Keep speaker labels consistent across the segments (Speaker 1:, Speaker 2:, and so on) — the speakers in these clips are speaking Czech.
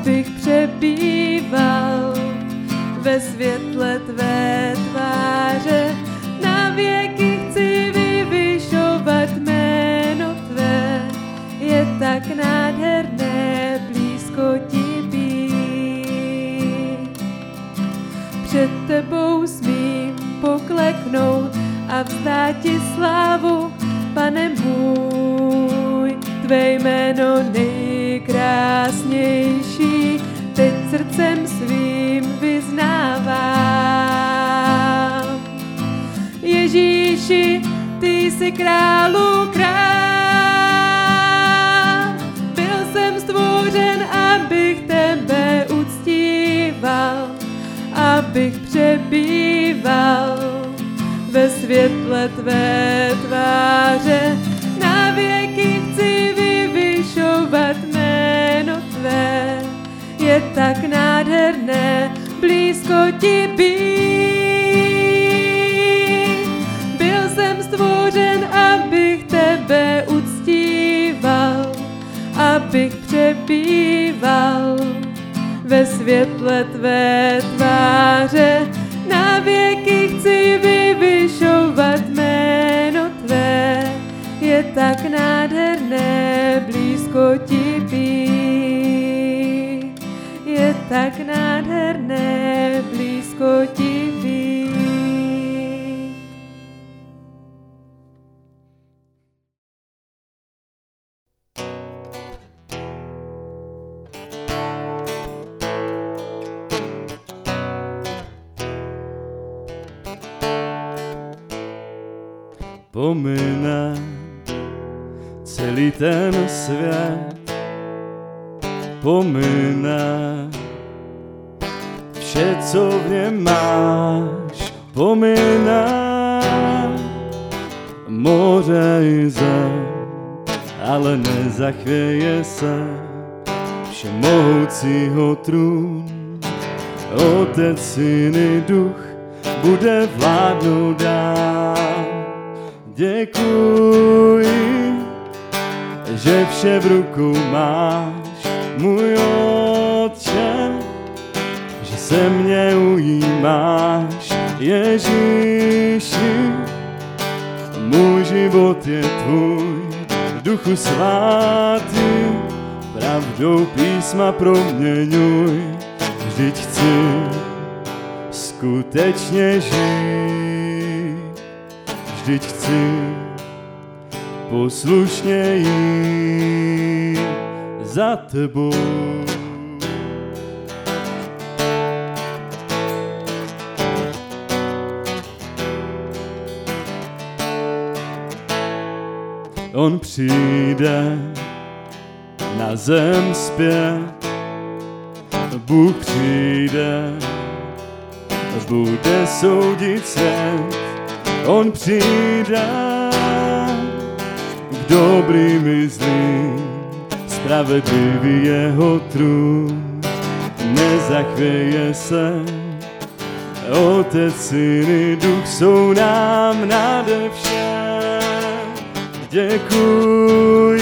Speaker 1: abych přebýval ve světle tvé tváře. Na věky chci vyvyšovat jméno tvé, je tak nádherné blízko ti být. Před tebou smím pokleknout a vzdát ti slávu, pane můj, tvé jméno nejkrásnější, srdcem svým vyznávám. Ježíši, ty jsi králu král, byl jsem stvořen, abych tebe uctíval, abych přebýval ve světle tvé tváře.
Speaker 2: Pomine celý ten svět, pomine vše, co v něm máš, pomine moře i zem, ale nezachvěje se všemohoucího trůn. Otec, syn i duch bude vládnout dál. Děkuji, že vše v rukou máš, můj otče, že se mě ujímáš, Ježíši. Můj život je tvůj, duchu svatý, pravdou písma proměňuj, vždyť chci skutečně žít, vždyť chci poslušně jít za tebou. On přijde na zem zpět, Bůh přijde, bude soudit svět. On přijde k dobrým i zlým, spravedlivý jeho trůn, nezachvěje se. Otec, syn i duch jsou nám nade všem. Děkuji,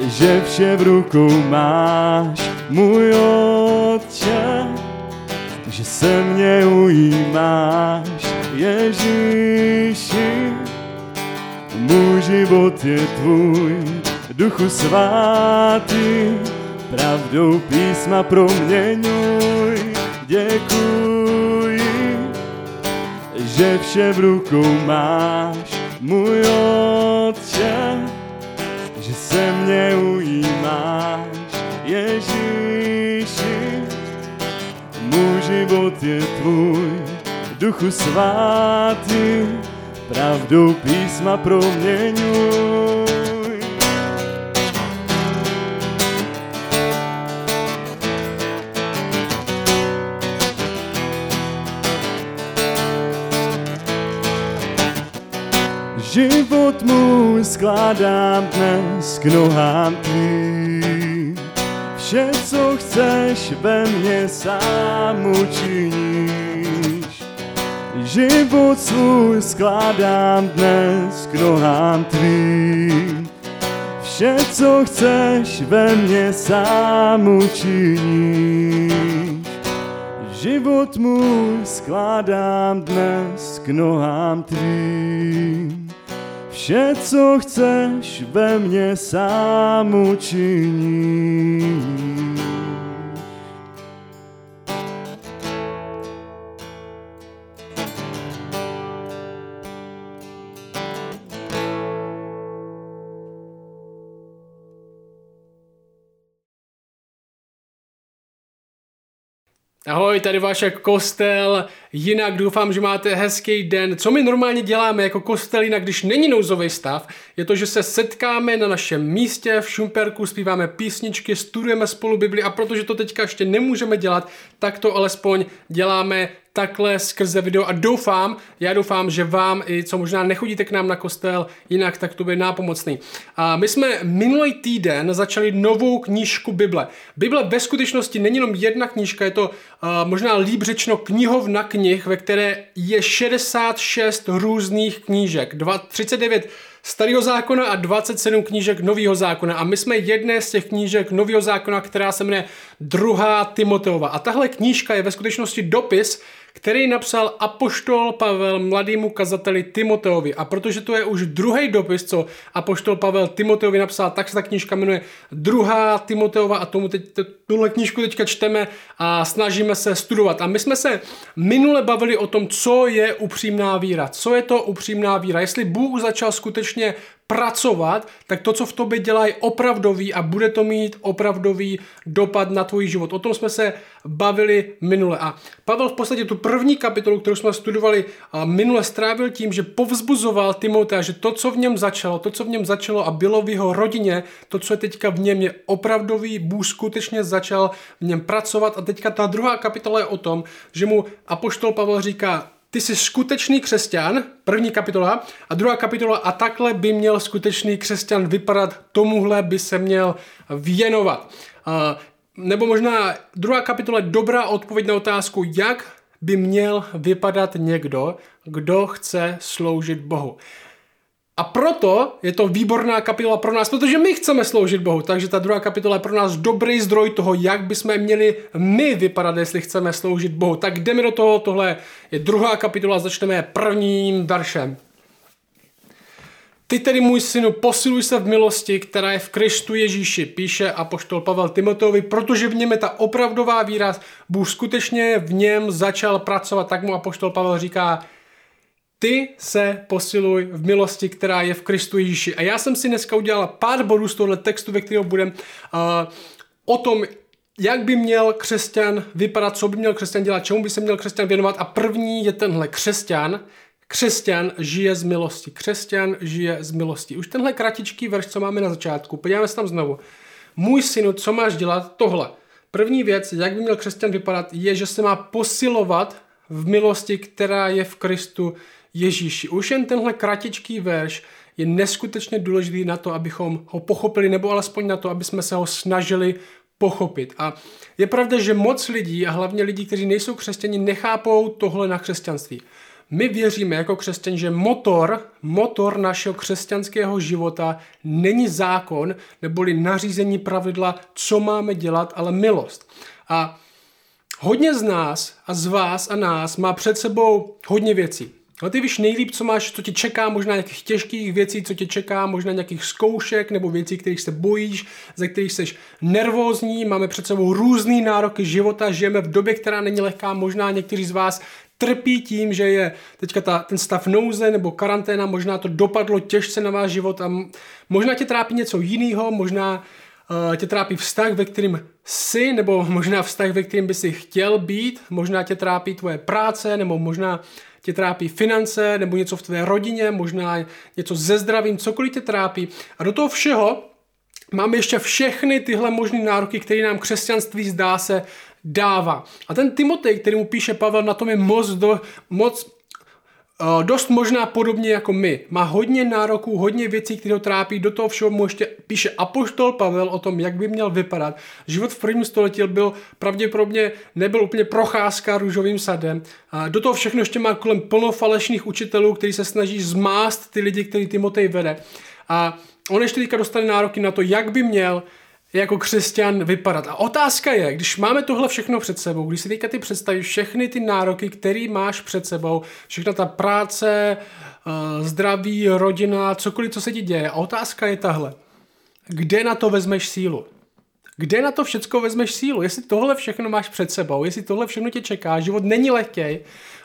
Speaker 2: že vše v rukou máš, můj otče, že se mě ujímáš, Ježíši. Můj život je tvůj, duchu svatý, pravdou písma proměňuj. Děkuji, že vše v rukou máš, můj otče, že se mě ujímáš, Ježíši. Můj život je tvůj, duchu svatý, pravdou písma proměňuj. Život můj skládám dnes k nohám tvým. Vše, co chceš ve mně sám učí. Život svůj skládám dnes k nohám tvým. Vše, co chceš, ve mně sám učiníš. Život můj skládám dnes k nohám tvým. Vše, co chceš, ve mně sám učiníš.
Speaker 3: Ahoj, tady váš kostel, jinak doufám, že máte hezký den. Co my normálně děláme jako kostel, jinak když není nouzový stav, je to, že se setkáme na našem místě v Šumperku, zpíváme písničky, studujeme spolu Bibli a protože to teďka ještě nemůžeme dělat, tak to alespoň děláme takhle skrze video a doufám, já doufám, že vám, i co možná nechodíte k nám na kostel, jinak tak to bude nápomocný. A my jsme minulý týden začali novou knížku Bible. Bible ve skutečnosti není jenom jedna knížka, je to uh, možná líp řečeno knihovna knih, ve které je 66 různých knížek, 39 starého zákona a 27 knížek nového zákona. A my jsme jedné z těch knížek nového zákona, která se jmenuje druhá Timoteova. A tahle knížka je ve skutečnosti dopis, který napsal apoštol Pavel mladému kazateli Timoteovi. A protože to je už druhý dopis, co apoštol Pavel Timoteovi napsal, tak se ta knížka jmenuje Druhá Timoteova a tomu teď, tuhle knížku teďka čteme a snažíme se studovat. A my jsme se minule bavili o tom, co je upřímná víra. Co je to upřímná víra? Jestli Bůh začal skutečně pracovat, tak to, co v tobě dělá, je opravdový a bude to mít opravdový dopad na tvůj život. O tom jsme se bavili minule. A Pavel v podstatě tu první kapitolu, kterou jsme studovali minule, strávil tím, že povzbuzoval Timotea, že to, co v něm začalo, to, co v něm začalo a bylo v jeho rodině, to, co je teďka v něm, je opravdový. Bůh skutečně začal v něm pracovat. A teďka ta druhá kapitola je o tom, že mu apoštol Pavel říká, ty jsi skutečný křesťan, první kapitola, a druhá kapitola, a takhle by měl skutečný křesťan vypadat, tomuhle by se měl věnovat. Nebo možná druhá kapitola je dobrá odpověď na otázku, jak by měl vypadat někdo, kdo chce sloužit Bohu. A proto je to výborná kapitola pro nás, protože my chceme sloužit Bohu. Takže ta druhá kapitola je pro nás dobrý zdroj toho, jak bychom měli my vypadat, jestli chceme sloužit Bohu. Tak jdeme do toho, tohle je druhá kapitola, začneme prvním veršem. Ty tedy, můj synu, posiluj se v milosti, která je v Kristu Ježíši, píše apoštol Pavel Timoteovi, protože v něm je ta opravdová výraz. Bůh skutečně v něm začal pracovat, tak mu apoštol Pavel říká, ty se posiluj v milosti, která je v Kristu Ježíši. A já jsem si dneska udělal pár bodů z tohle textu, ve kterém budem uh, o tom, jak by měl křesťan vypadat, co by měl křesťan dělat, čemu by se měl křesťan věnovat. A první je tenhle křesťan. Křesťan žije z milosti. Křesťan žije z milosti. Už tenhle kratičký verš, co máme na začátku. Podíváme se tam znovu. Můj synu, co máš dělat? Tohle. První věc, jak by měl křesťan vypadat, je, že se má posilovat v milosti, která je v Kristu Ježíši. Už jen tenhle kratičký verš je neskutečně důležitý na to, abychom ho pochopili, nebo alespoň na to, aby jsme se ho snažili pochopit. A je pravda, že moc lidí, a hlavně lidí, kteří nejsou křesťani, nechápou tohle na křesťanství. My věříme jako křesťan, že motor, motor našeho křesťanského života není zákon neboli nařízení pravidla, co máme dělat, ale milost. A hodně z nás a z vás a nás má před sebou hodně věcí. Ale ty víš nejlíp, co máš, co tě čeká, možná nějakých těžkých věcí, co tě čeká, možná nějakých zkoušek nebo věcí, kterých se bojíš, ze kterých jsi nervózní, máme před sebou různé nároky života, žijeme v době, která není lehká, možná někteří z vás trpí tím, že je teďka ta, ten stav nouze nebo karanténa, možná to dopadlo těžce na váš život a možná tě trápí něco jiného, možná uh, tě trápí vztah, ve kterým jsi, nebo možná vztah, ve kterým by si chtěl být, možná tě trápí tvoje práce, nebo možná tě trápí finance nebo něco v tvé rodině, možná něco ze zdravím, cokoliv tě trápí. A do toho všeho máme ještě všechny tyhle možné nároky, které nám křesťanství zdá se dává. A ten Timotej, který mu píše Pavel, na tom je moc, do, moc dost možná podobně jako my. Má hodně nároků, hodně věcí, které ho trápí. Do toho všeho mu ještě píše Apoštol Pavel o tom, jak by měl vypadat. Život v prvním století byl pravděpodobně nebyl úplně procházka růžovým sadem. A do toho všechno ještě má kolem plno falešných učitelů, kteří se snaží zmást ty lidi, který Timotej vede. A on ještě teďka dostane nároky na to, jak by měl jako křesťan vypadat. A otázka je, když máme tohle všechno před sebou, když si teďka ty představíš všechny ty nároky, které máš před sebou, všechna ta práce, eh, zdraví, rodina, cokoliv, co se ti děje. A otázka je tahle. Kde na to vezmeš sílu? Kde na to všechno vezmeš sílu? Jestli tohle všechno máš před sebou, jestli tohle všechno tě čeká, život není lehký,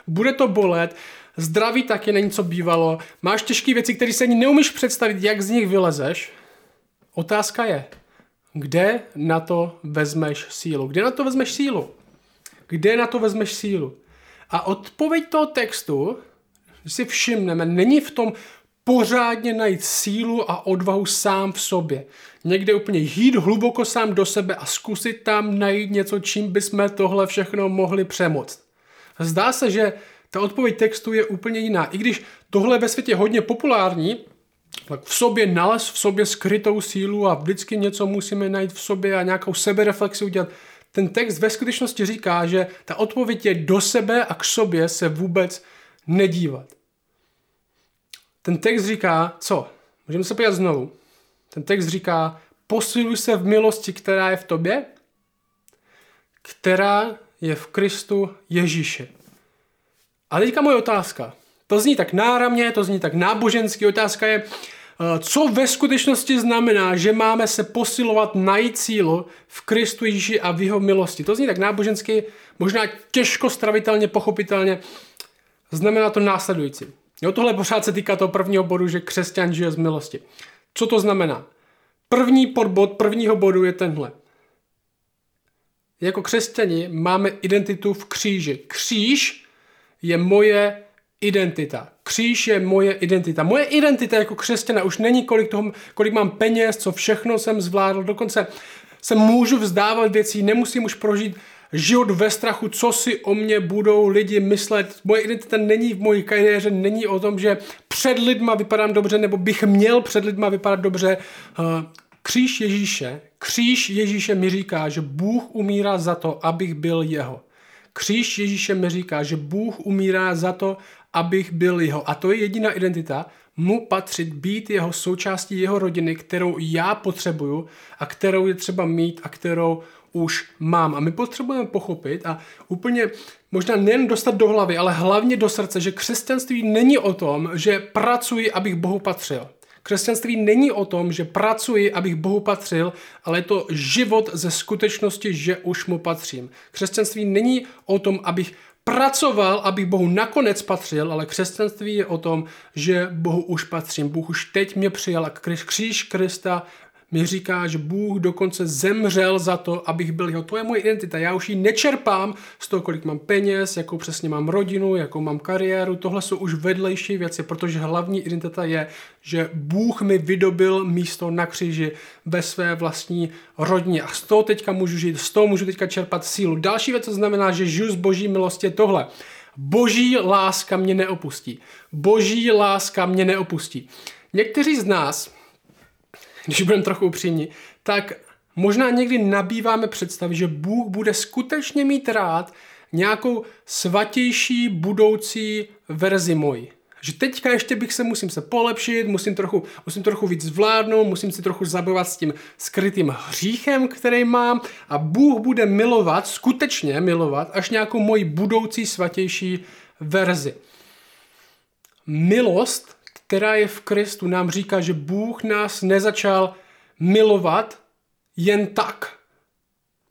Speaker 3: bude to bolet, zdraví taky není co bývalo, máš těžké věci, které se ani neumíš představit, jak z nich vylezeš. Otázka je, kde na to vezmeš sílu? Kde na to vezmeš sílu? Kde na to vezmeš sílu? A odpověď toho textu, když si všimneme, není v tom pořádně najít sílu a odvahu sám v sobě. Někde úplně jít hluboko sám do sebe a zkusit tam najít něco, čím bychom tohle všechno mohli přemoct. Zdá se, že ta odpověď textu je úplně jiná. I když tohle je ve světě hodně populární, tak v sobě nalez v sobě skrytou sílu a vždycky něco musíme najít v sobě a nějakou sebereflexi udělat. Ten text ve skutečnosti říká, že ta odpověď je do sebe a k sobě se vůbec nedívat. Ten text říká, co? Můžeme se podívat znovu. Ten text říká, posiluj se v milosti, která je v tobě, která je v Kristu Ježíše. A teďka moje otázka. To zní tak náramně, to zní tak náboženský. Otázka je, eh, co ve skutečnosti znamená, že máme se posilovat, najít cílu v Kristu Ježíši a v jeho milosti. To zní tak nábožensky, možná těžko stravitelně, pochopitelně. Znamená to následující. Jo, tohle pořád se týká toho prvního bodu, že křesťan žije z milosti. Co to znamená? První podbod prvního bodu je tenhle. Jako křesťani máme identitu v kříži. Kříž je moje identita. Kříž je moje identita. Moje identita jako křesťana už není kolik, toho, kolik mám peněz, co všechno jsem zvládl, dokonce se můžu vzdávat věcí, nemusím už prožít život ve strachu, co si o mě budou lidi myslet. Moje identita není v mojí kariéře, není o tom, že před lidma vypadám dobře, nebo bych měl před lidma vypadat dobře. Eh, kříž Ježíše, kříž Ježíše mi říká, že Bůh umírá za to, abych byl jeho. Kříž Ježíše mi říká, že Bůh umírá za to, abych byl jeho. A to je jediná identita, mu patřit, být jeho součástí jeho rodiny, kterou já potřebuju a kterou je třeba mít a kterou už mám. A my potřebujeme pochopit a úplně možná nejen dostat do hlavy, ale hlavně do srdce, že křesťanství není o tom, že pracuji, abych Bohu patřil. Křesťanství není o tom, že pracuji, abych Bohu patřil, ale je to život ze skutečnosti, že už mu patřím. Křesťanství není o tom, abych pracoval, abych Bohu nakonec patřil, ale křesťanství je o tom, že Bohu už patřím. Bůh už teď mě přijal a kříž Krista mi říká, že Bůh dokonce zemřel za to, abych byl jeho. To je moje identita. Já už ji nečerpám z toho, kolik mám peněz, jakou přesně mám rodinu, jakou mám kariéru. Tohle jsou už vedlejší věci, protože hlavní identita je, že Bůh mi vydobil místo na kříži ve své vlastní rodině. A z toho teďka můžu žít, z toho můžu teďka čerpat sílu. Další věc, co znamená, že žiju z boží milosti, je tohle. Boží láska mě neopustí. Boží láska mě neopustí. Někteří z nás, když budeme trochu upřímní, tak možná někdy nabýváme představy, že Bůh bude skutečně mít rád nějakou svatější budoucí verzi moji. Že teďka ještě bych se musím se polepšit, musím trochu, musím trochu víc zvládnout, musím si trochu zabývat s tím skrytým hříchem, který mám a Bůh bude milovat, skutečně milovat, až nějakou moji budoucí svatější verzi. Milost která je v Kristu, nám říká, že Bůh nás nezačal milovat jen tak.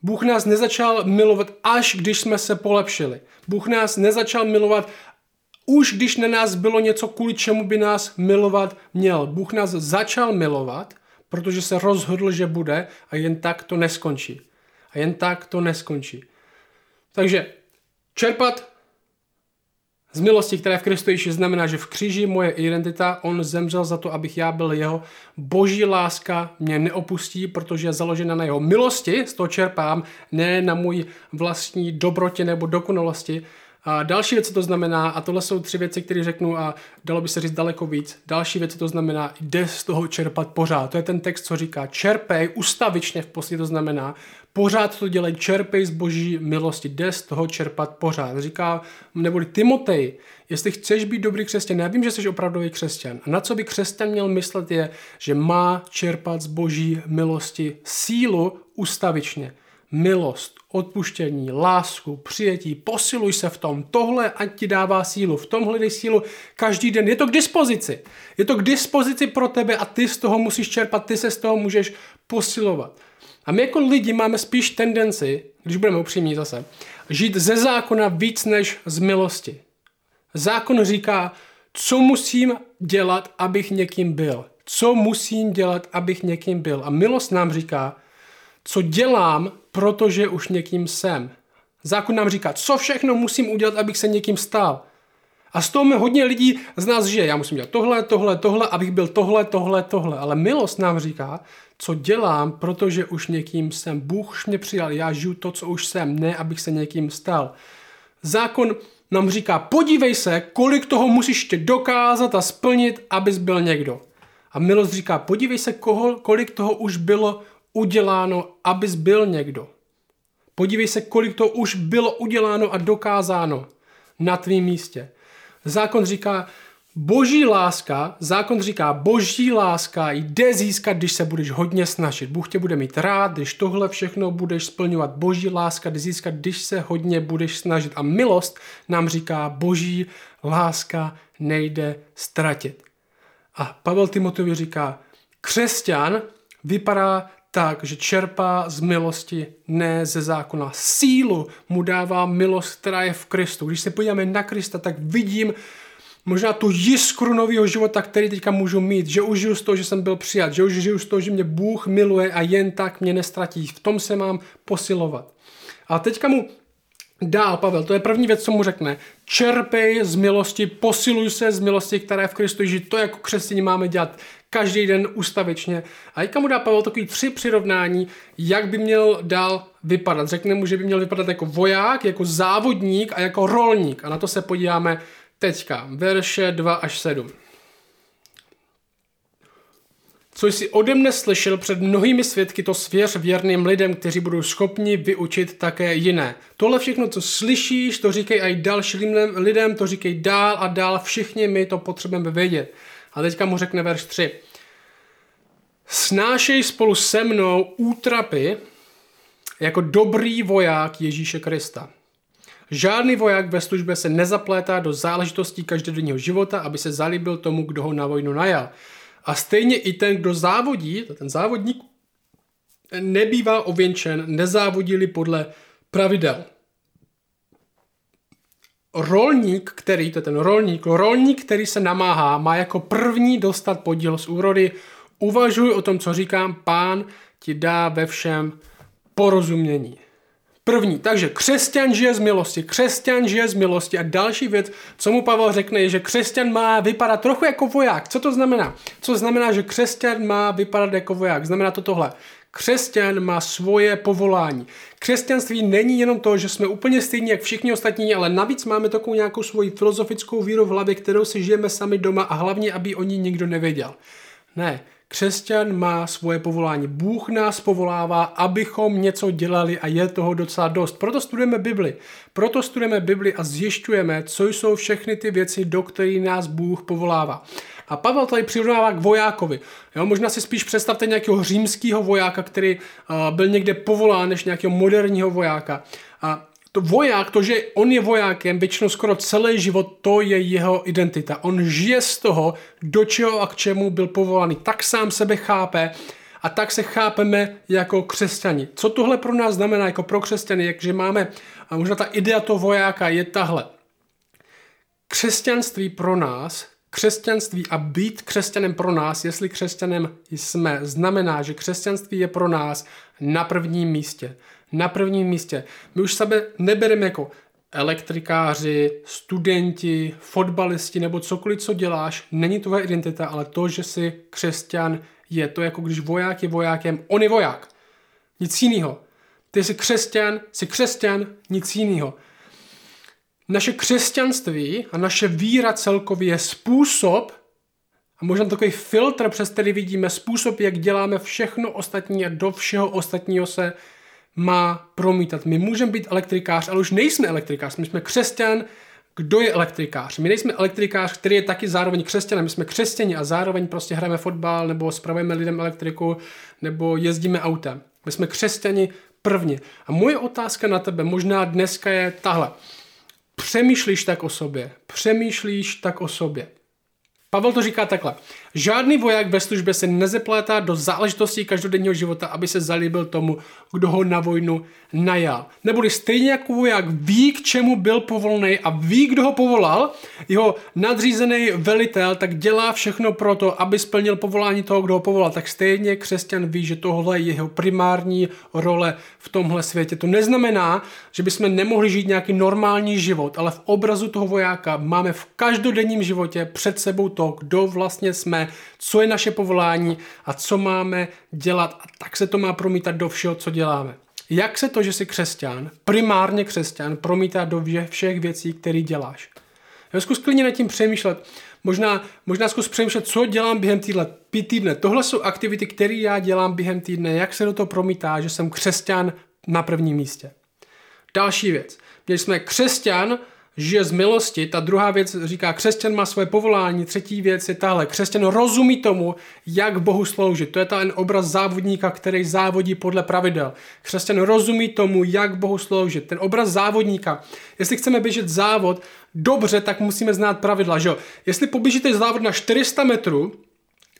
Speaker 3: Bůh nás nezačal milovat, až když jsme se polepšili. Bůh nás nezačal milovat, už když na nás bylo něco, kvůli čemu by nás milovat měl. Bůh nás začal milovat, protože se rozhodl, že bude a jen tak to neskončí. A jen tak to neskončí. Takže čerpat z milosti, která v Kristu Ježíši znamená, že v kříži moje identita, on zemřel za to, abych já byl jeho. Boží láska mě neopustí, protože je založena na jeho milosti, z toho čerpám, ne na můj vlastní dobrotě nebo dokonalosti. A další věc, co to znamená, a tohle jsou tři věci, které řeknu a dalo by se říct daleko víc. Další věc, co to znamená, jde z toho čerpat pořád. To je ten text, co říká, čerpej ustavičně v poslední, to znamená, pořád to dělej, čerpej z boží milosti, jde z toho čerpat pořád. Říká, neboli Timotej, jestli chceš být dobrý křesťan, já vím, že jsi opravdový křesťan. A na co by křesťan měl myslet je, že má čerpat z boží milosti sílu ustavičně milost, odpuštění, lásku, přijetí, posiluj se v tom, tohle ať ti dává sílu, v tom hledej sílu každý den, je to k dispozici, je to k dispozici pro tebe a ty z toho musíš čerpat, ty se z toho můžeš posilovat. A my jako lidi máme spíš tendenci, když budeme upřímní zase, žít ze zákona víc než z milosti. Zákon říká, co musím dělat, abych někým byl. Co musím dělat, abych někým byl. A milost nám říká, co dělám, protože už někým jsem. Zákon nám říká, co všechno musím udělat, abych se někým stal. A z toho mi hodně lidí z nás žije. Já musím dělat tohle, tohle, tohle, abych byl tohle, tohle, tohle. Ale milost nám říká, co dělám, protože už někým jsem. Bůh už mě přijal, já žiju to, co už jsem, ne abych se někým stal. Zákon nám říká, podívej se, kolik toho musíš tě dokázat a splnit, abys byl někdo. A milost říká, podívej se, koho, kolik toho už bylo uděláno, abys byl někdo. Podívej se, kolik to už bylo uděláno a dokázáno na tvém místě. Zákon říká, boží láska, zákon říká, boží láska jde získat, když se budeš hodně snažit. Bůh tě bude mít rád, když tohle všechno budeš splňovat. Boží láska jde získat, když se hodně budeš snažit. A milost nám říká, boží láska nejde ztratit. A Pavel Timotovi říká, křesťan vypadá tak, že čerpá z milosti, ne ze zákona. Sílu mu dává milost, která je v Kristu. Když se podíváme na Krista, tak vidím možná tu jiskru nového života, který teďka můžu mít, že už žiju z toho, že jsem byl přijat, že už žiju z toho, že mě Bůh miluje a jen tak mě nestratí. V tom se mám posilovat. A teďka mu dál, Pavel, to je první věc, co mu řekne. Čerpej z milosti, posiluj se z milosti, která je v Kristu, že to jako křesťané máme dělat každý den ústavičně. A teďka mu dá Pavel takový tři přirovnání, jak by měl dál vypadat. Řekne mu, že by měl vypadat jako voják, jako závodník a jako rolník. A na to se podíváme teďka. Verše 2 až 7 co jsi ode mne slyšel před mnohými svědky, to svěř věrným lidem, kteří budou schopni vyučit také jiné. Tohle všechno, co slyšíš, to říkej i dalším lidem, to říkej dál a dál, všichni my to potřebujeme vědět. A teďka mu řekne verš 3. Snášej spolu se mnou útrapy jako dobrý voják Ježíše Krista. Žádný voják ve službě se nezaplétá do záležitostí každodenního života, aby se zalíbil tomu, kdo ho na vojnu najal. A stejně i ten, kdo závodí, ten závodník, nebývá ověnčen, nezávodili podle pravidel. Rolník, který, to je ten rolník, rolník, který se namáhá, má jako první dostat podíl z úrody. Uvažuj o tom, co říkám, pán ti dá ve všem porozumění. První, takže křesťan žije z milosti, křesťan žije z milosti a další věc, co mu Pavel řekne, je, že křesťan má vypadat trochu jako voják. Co to znamená? Co znamená, že křesťan má vypadat jako voják? Znamená to tohle. Křesťan má svoje povolání. Křesťanství není jenom to, že jsme úplně stejní jak všichni ostatní, ale navíc máme takovou nějakou svoji filozofickou víru v hlavě, kterou si žijeme sami doma a hlavně, aby o ní nikdo nevěděl. Ne, Křesťan má svoje povolání. Bůh nás povolává, abychom něco dělali a je toho docela dost. Proto studujeme Bibli. Proto studujeme Bibli a zjišťujeme, co jsou všechny ty věci, do kterých nás Bůh povolává. A Pavel tady přirovnává k vojákovi. Jo, možná si spíš představte nějakého římského vojáka, který uh, byl někde povolán než nějakého moderního vojáka. A to voják, to, že on je vojákem většinou skoro celý život, to je jeho identita. On žije z toho, do čeho a k čemu byl povolaný. Tak sám sebe chápe a tak se chápeme jako křesťani. Co tohle pro nás znamená jako pro křesťany, jakže máme, a možná ta idea toho vojáka je tahle. Křesťanství pro nás, křesťanství a být křesťanem pro nás, jestli křesťanem jsme, znamená, že křesťanství je pro nás na prvním místě na prvním místě. My už sebe nebereme jako elektrikáři, studenti, fotbalisti nebo cokoliv, co děláš, není tvoje identita, ale to, že jsi křesťan, je to jako když voják je vojákem, on je voják. Nic jiného. Ty jsi křesťan, jsi křesťan, nic jiného. naše křesťanství a naše víra celkově je způsob, a možná takový filtr, přes který vidíme způsob, jak děláme všechno ostatní a do všeho ostatního se má promítat. My můžeme být elektrikář, ale už nejsme elektrikář, my jsme křesťan, kdo je elektrikář. My nejsme elektrikář, který je taky zároveň křesťanem. My jsme křesťani a zároveň prostě hrajeme fotbal, nebo spravujeme lidem elektriku, nebo jezdíme autem. My jsme křesťani prvně. A moje otázka na tebe možná dneska je tahle. Přemýšlíš tak o sobě? Přemýšlíš tak o sobě? Pavel to říká takhle. Žádný voják ve službě se nezeplétá do záležitostí každodenního života, aby se zalíbil tomu, kdo ho na vojnu najal. Neboli stejně jako voják ví, k čemu byl povolný a ví, kdo ho povolal, jeho nadřízený velitel, tak dělá všechno pro to, aby splnil povolání toho, kdo ho povolal. Tak stejně křesťan ví, že tohle je jeho primární role v tomhle světě. To neznamená, že bychom nemohli žít nějaký normální život, ale v obrazu toho vojáka máme v každodenním životě před sebou to, kdo vlastně jsme, co je naše povolání a co máme dělat a tak se to má promítat do všeho, co děláme. Jak se to, že jsi křesťan, primárně křesťan, promítá do všech věcí, které děláš? Já zkus klidně nad tím přemýšlet. Možná, možná zkus přemýšlet, co dělám během týdne, týdne. Tohle jsou aktivity, které já dělám během týdne. Jak se do toho promítá, že jsem křesťan na prvním místě. Další věc. Měli jsme křesťan, žije z milosti. Ta druhá věc říká, křesťan má svoje povolání. Třetí věc je tahle, křesťan rozumí tomu, jak Bohu sloužit. To je ten obraz závodníka, který závodí podle pravidel. Křesťan rozumí tomu, jak Bohu sloužit. Ten obraz závodníka. Jestli chceme běžet závod dobře, tak musíme znát pravidla. Že? Jestli poběžíte závod na 400 metrů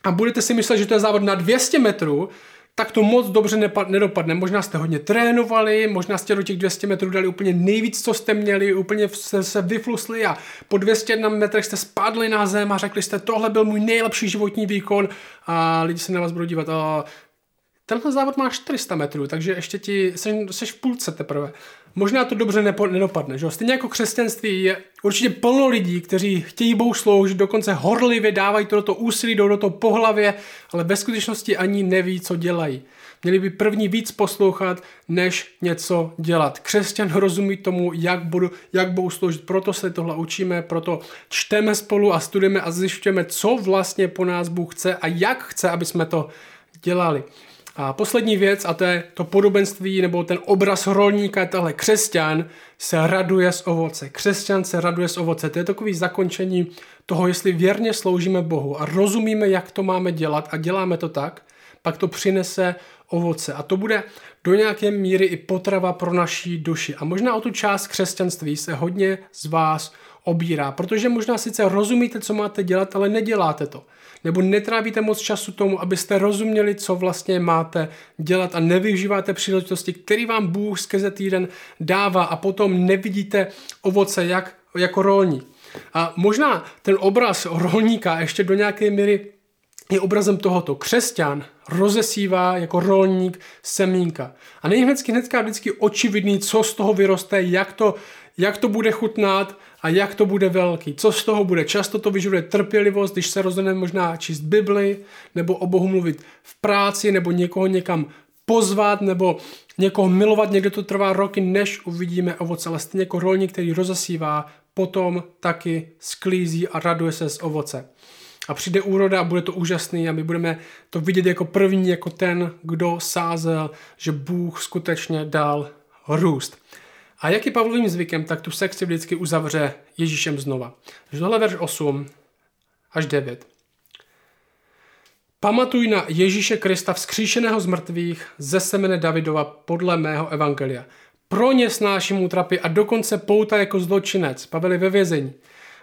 Speaker 3: a budete si myslet, že to je závod na 200 metrů, tak to moc dobře nedopadne. Možná jste hodně trénovali, možná jste do těch 200 metrů dali úplně nejvíc, co jste měli, úplně jste se vyflusli a po 201 metrech jste spadli na zem a řekli jste, tohle byl můj nejlepší životní výkon a lidi se na vás budou dívat, a tenhle závod má 400 metrů, takže ještě ti, jsi, v půlce teprve možná to dobře nepo, nedopadne. Že? Stejně jako křesťanství je určitě plno lidí, kteří chtějí Bohu sloužit, dokonce horlivě dávají to do toho úsilí, do toho po hlavě, ale ve skutečnosti ani neví, co dělají. Měli by první víc poslouchat, než něco dělat. Křesťan rozumí tomu, jak, budu, jak Bohu sloužit, proto se tohle učíme, proto čteme spolu a studujeme a zjišťujeme, co vlastně po nás Bůh chce a jak chce, aby jsme to dělali. A poslední věc, a to je to podobenství nebo ten obraz rolníka, tahle křesťan se raduje z ovoce. Křesťan se raduje z ovoce. To je takový zakončení toho, jestli věrně sloužíme Bohu a rozumíme, jak to máme dělat a děláme to tak, pak to přinese ovoce. A to bude do nějaké míry i potrava pro naší duši. A možná o tu část křesťanství se hodně z vás obírá, protože možná sice rozumíte, co máte dělat, ale neděláte to nebo netrávíte moc času tomu, abyste rozuměli, co vlastně máte dělat a nevyužíváte příležitosti, který vám Bůh skrze týden dává a potom nevidíte ovoce jak, jako rolník. A možná ten obraz rolníka ještě do nějaké míry je obrazem tohoto. Křesťan rozesívá jako rolník semínka. A není hnedky, hnedka vždycky očividný, co z toho vyroste, jak to, jak to bude chutnat, a jak to bude velký. Co z toho bude? Často to vyžaduje trpělivost, když se rozhodneme možná číst Bibli, nebo o Bohu mluvit v práci, nebo někoho někam pozvat, nebo někoho milovat. Někde to trvá roky, než uvidíme ovoce. Ale stejně jako rolník, který rozesívá, potom taky sklízí a raduje se z ovoce. A přijde úroda a bude to úžasný a my budeme to vidět jako první, jako ten, kdo sázel, že Bůh skutečně dal růst. A jak je Pavlovým zvykem, tak tu sekci vždycky uzavře Ježíšem znova. Tohle verš 8 až 9. Pamatuj na Ježíše Krista vzkříšeného z mrtvých ze semene Davidova podle mého evangelia. Pro ně snáším útrapy a dokonce pouta jako zločinec. Pavel je ve vězení.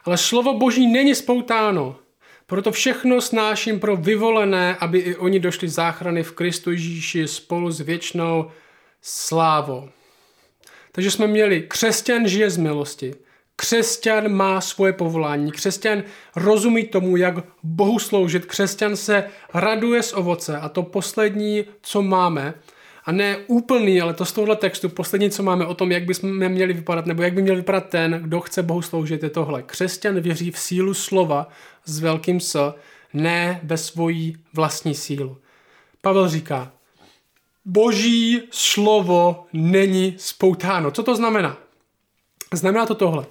Speaker 3: Ale slovo boží není spoutáno. Proto všechno snáším pro vyvolené, aby i oni došli záchrany v Kristu Ježíši spolu s věčnou slávou. Takže jsme měli, křesťan žije z milosti, křesťan má svoje povolání, křesťan rozumí tomu, jak Bohu sloužit, křesťan se raduje z ovoce. A to poslední, co máme, a ne úplný, ale to z tohohle textu, poslední, co máme o tom, jak bychom měli vypadat, nebo jak by měl vypadat ten, kdo chce Bohu sloužit, je tohle. Křesťan věří v sílu slova s velkým S, ne ve svoji vlastní sílu. Pavel říká, boží slovo není spoutáno. Co to znamená? Znamená to tohle.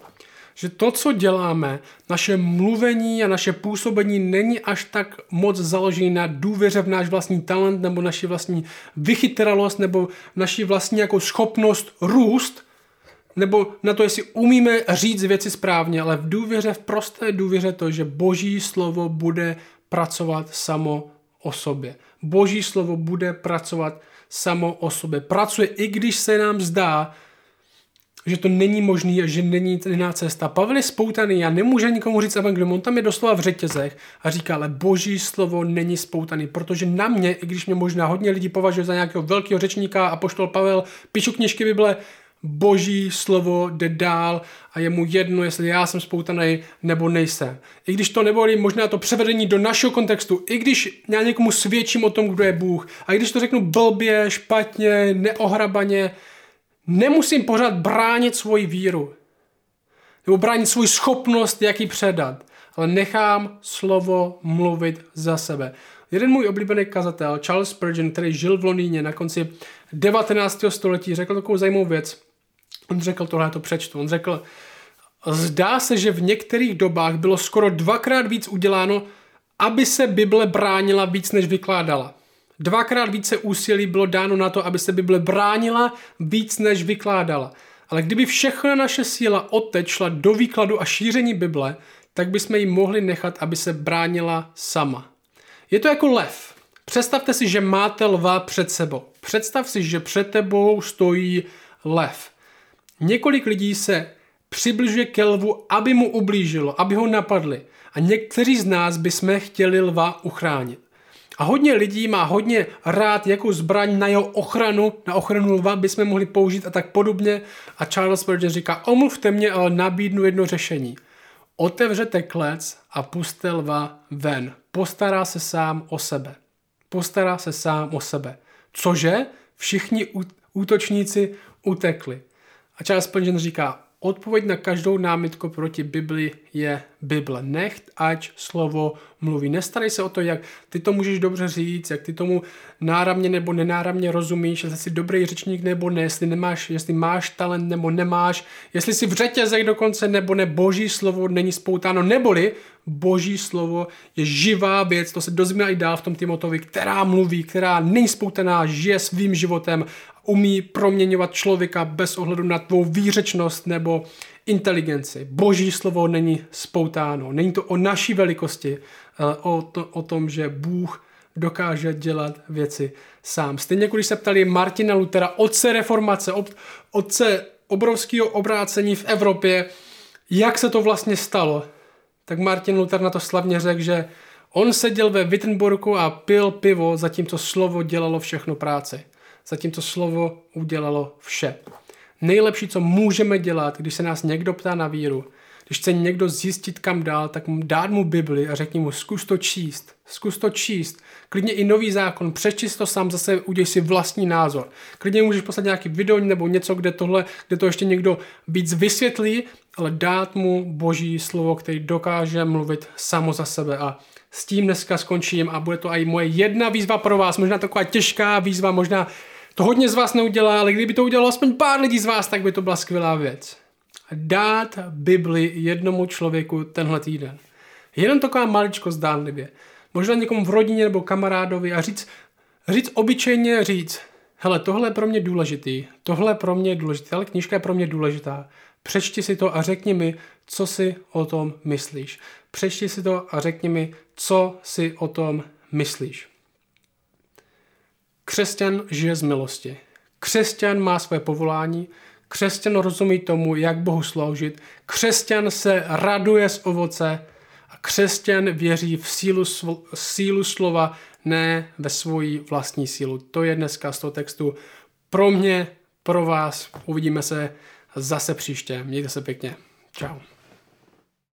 Speaker 3: Že to, co děláme, naše mluvení a naše působení není až tak moc založené na důvěře v náš vlastní talent nebo naši vlastní vychytralost nebo naši vlastní jako schopnost růst, nebo na to, jestli umíme říct věci správně, ale v důvěře, v prosté důvěře to, že boží slovo bude pracovat samo o sobě. Boží slovo bude pracovat samo o sobě. Pracuje, i když se nám zdá, že to není možný a že není jiná cesta. Pavel je spoutaný, já nemůžu nikomu říct evangelium, on tam je doslova v řetězech a říká, ale boží slovo není spoutaný, protože na mě, i když mě možná hodně lidí považuje za nějakého velkého řečníka a poštol Pavel, píšu knižky Bible, boží slovo jde dál a je mu jedno, jestli já jsem spoutaný nebo nejsem. I když to nebolí možná to převedení do našeho kontextu, i když já někomu svědčím o tom, kdo je Bůh, a i když to řeknu blbě, špatně, neohrabaně, nemusím pořád bránit svoji víru. Nebo bránit svou schopnost, jak ji předat. Ale nechám slovo mluvit za sebe. Jeden můj oblíbený kazatel, Charles Spurgeon, který žil v Londýně na konci 19. století, řekl takovou zajímavou věc. On řekl, tohle to přečtu, on řekl, zdá se, že v některých dobách bylo skoro dvakrát víc uděláno, aby se Bible bránila víc, než vykládala. Dvakrát více úsilí bylo dáno na to, aby se Bible bránila víc, než vykládala. Ale kdyby všechna naše síla odtečla do výkladu a šíření Bible, tak bychom ji mohli nechat, aby se bránila sama. Je to jako lev. Představte si, že máte lva před sebou. Představ si, že před tebou stojí lev. Několik lidí se přibližuje ke lvu, aby mu ublížilo, aby ho napadli. A někteří z nás bychom chtěli lva uchránit. A hodně lidí má hodně rád jako zbraň na jeho ochranu, na ochranu lva bychom mohli použít a tak podobně. A Charles Spurgeon říká, omluvte mě, ale nabídnu jedno řešení. Otevřete klec a puste lva ven. Postará se sám o sebe. Postará se sám o sebe. Cože? Všichni útočníci utekli. A Charles Spurgeon říká, odpověď na každou námitku proti Bibli je Bible. Nech, ať slovo mluví. Nestarej se o to, jak ty to můžeš dobře říct, jak ty tomu náramně nebo nenáramně rozumíš, jestli jsi dobrý řečník nebo ne, jestli, nemáš, jestli máš talent nebo nemáš, jestli jsi v řetězech dokonce nebo ne, boží slovo není spoutáno, neboli boží slovo je živá věc, to se dozvíme i dál v tom Timotovi, která mluví, která není spoutaná, žije svým životem, umí proměňovat člověka bez ohledu na tvou výřečnost nebo inteligenci. Boží slovo není spoutáno. Není to o naší velikosti, ale o, to, o tom, že Bůh dokáže dělat věci sám. Stejně jako když se ptali Martina Lutera, otce reformace, otce obrovského obrácení v Evropě, jak se to vlastně stalo, tak Martin Luther na to slavně řekl, že on seděl ve Wittenburgu a pil pivo, zatímco slovo dělalo všechno práci. Zatímco slovo udělalo vše. Nejlepší, co můžeme dělat, když se nás někdo ptá na víru, když chce někdo zjistit, kam dál, tak mu dát mu Bibli a řekni mu, zkus to číst, zkus to číst. Klidně i nový zákon, přečist to sám, zase udělej si vlastní názor. Klidně můžeš poslat nějaký video nebo něco, kde, tohle, kde to ještě někdo víc vysvětlí, ale dát mu boží slovo, který dokáže mluvit samo za sebe. A s tím dneska skončím a bude to i moje jedna výzva pro vás, možná taková těžká výzva, možná to hodně z vás neudělá, ale kdyby to udělalo aspoň pár lidí z vás, tak by to byla skvělá věc. Dát Bibli jednomu člověku tenhle týden. Jenom taková maličko zdánlivě. Možná někomu v rodině nebo kamarádovi a říct, říct obyčejně říct, hele, tohle je pro mě důležitý, tohle pro mě důležitý, ale knižka je pro mě důležitá. Přečti si to a řekni mi, co si o tom myslíš. Přečti si to a řekni mi, co si o tom myslíš. Křesťan žije z milosti. Křesťan má své povolání, křesťan rozumí tomu, jak Bohu sloužit, křesťan se raduje z ovoce a křesťan věří v sílu, sílu slova, ne ve svoji vlastní sílu. To je dneska z toho textu pro mě, pro vás. Uvidíme se zase příště. Mějte se pěkně. Ciao.